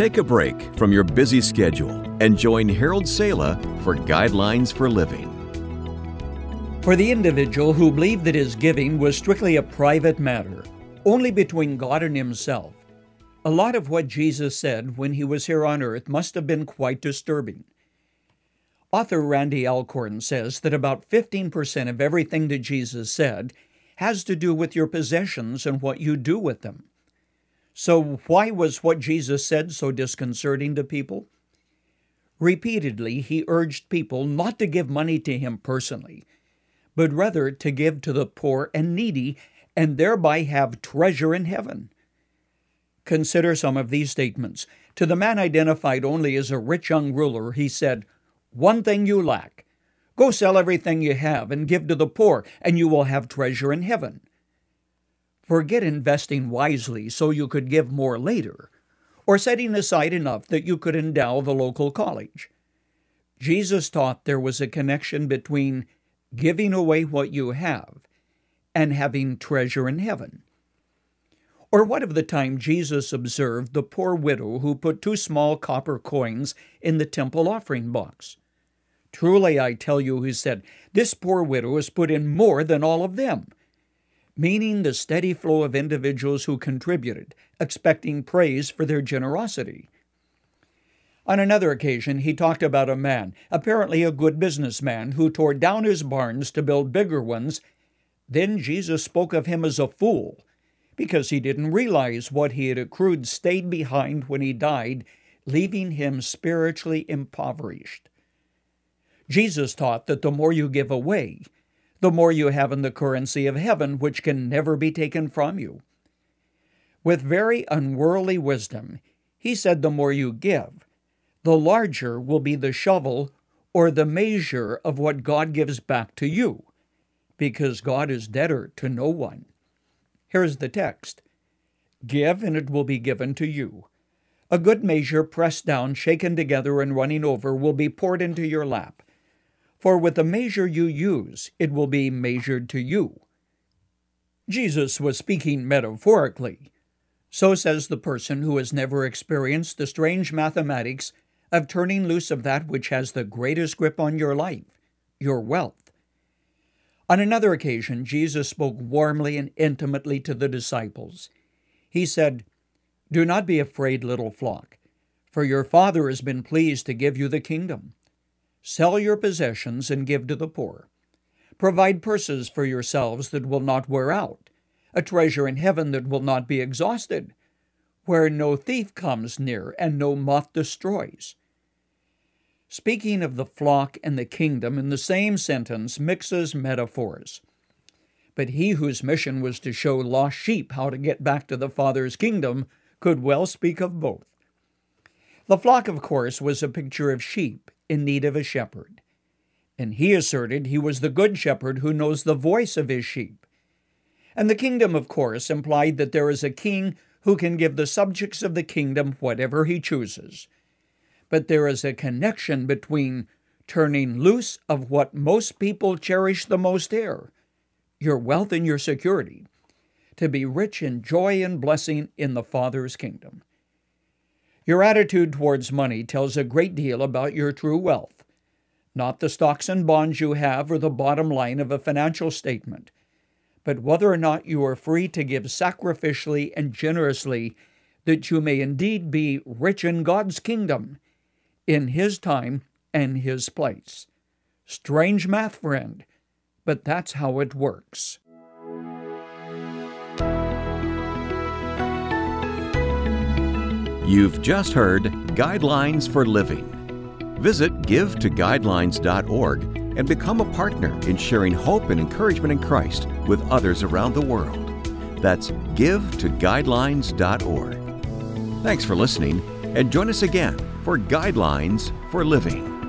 Take a break from your busy schedule and join Harold Sala for Guidelines for Living. For the individual who believed that his giving was strictly a private matter, only between God and himself, a lot of what Jesus said when he was here on earth must have been quite disturbing. Author Randy Alcorn says that about 15% of everything that Jesus said has to do with your possessions and what you do with them. So, why was what Jesus said so disconcerting to people? Repeatedly, he urged people not to give money to him personally, but rather to give to the poor and needy and thereby have treasure in heaven. Consider some of these statements. To the man identified only as a rich young ruler, he said, One thing you lack. Go sell everything you have and give to the poor, and you will have treasure in heaven. Forget investing wisely so you could give more later, or setting aside enough that you could endow the local college. Jesus taught there was a connection between giving away what you have and having treasure in heaven. Or what of the time Jesus observed the poor widow who put two small copper coins in the temple offering box? Truly, I tell you, he said, this poor widow has put in more than all of them, meaning the steady flow of individuals who contributed, expecting praise for their generosity. On another occasion, he talked about a man, apparently a good businessman, who tore down his barns to build bigger ones. Then Jesus spoke of him as a fool, because he didn't realize what he had accrued stayed behind when he died, leaving him spiritually impoverished. Jesus taught that the more you give away, the more you have in the currency of heaven, which can never be taken from you. With very unworldly wisdom, he said the more you give, the larger will be the shovel or the measure of what God gives back to you, because God is debtor to no one. Here's the text Give, and it will be given to you. A good measure, pressed down, shaken together, and running over, will be poured into your lap. For with the measure you use, it will be measured to you. Jesus was speaking metaphorically. So says the person who has never experienced the strange mathematics of turning loose of that which has the greatest grip on your life, your wealth. On another occasion, Jesus spoke warmly and intimately to the disciples. He said, Do not be afraid, little flock, for your Father has been pleased to give you the kingdom. Sell your possessions and give to the poor. Provide purses for yourselves that will not wear out, a treasure in heaven that will not be exhausted, where no thief comes near and no moth destroys. Speaking of the flock and the kingdom in the same sentence mixes metaphors. But he whose mission was to show lost sheep how to get back to the Father's kingdom could well speak of both. The flock, of course, was a picture of sheep in need of a shepherd. And he asserted he was the good shepherd who knows the voice of his sheep. And the kingdom, of course, implied that there is a king who can give the subjects of the kingdom whatever he chooses. But there is a connection between turning loose of what most people cherish the most here your wealth and your security to be rich in joy and blessing in the Father's kingdom. Your attitude towards money tells a great deal about your true wealth, not the stocks and bonds you have or the bottom line of a financial statement, but whether or not you are free to give sacrificially and generously that you may indeed be rich in God's kingdom, in His time and His place. Strange math, friend, but that's how it works. You've just heard Guidelines for Living. Visit givetoguidelines.org and become a partner in sharing hope and encouragement in Christ with others around the world. That's givetoguidelines.org. Thanks for listening and join us again for Guidelines for Living.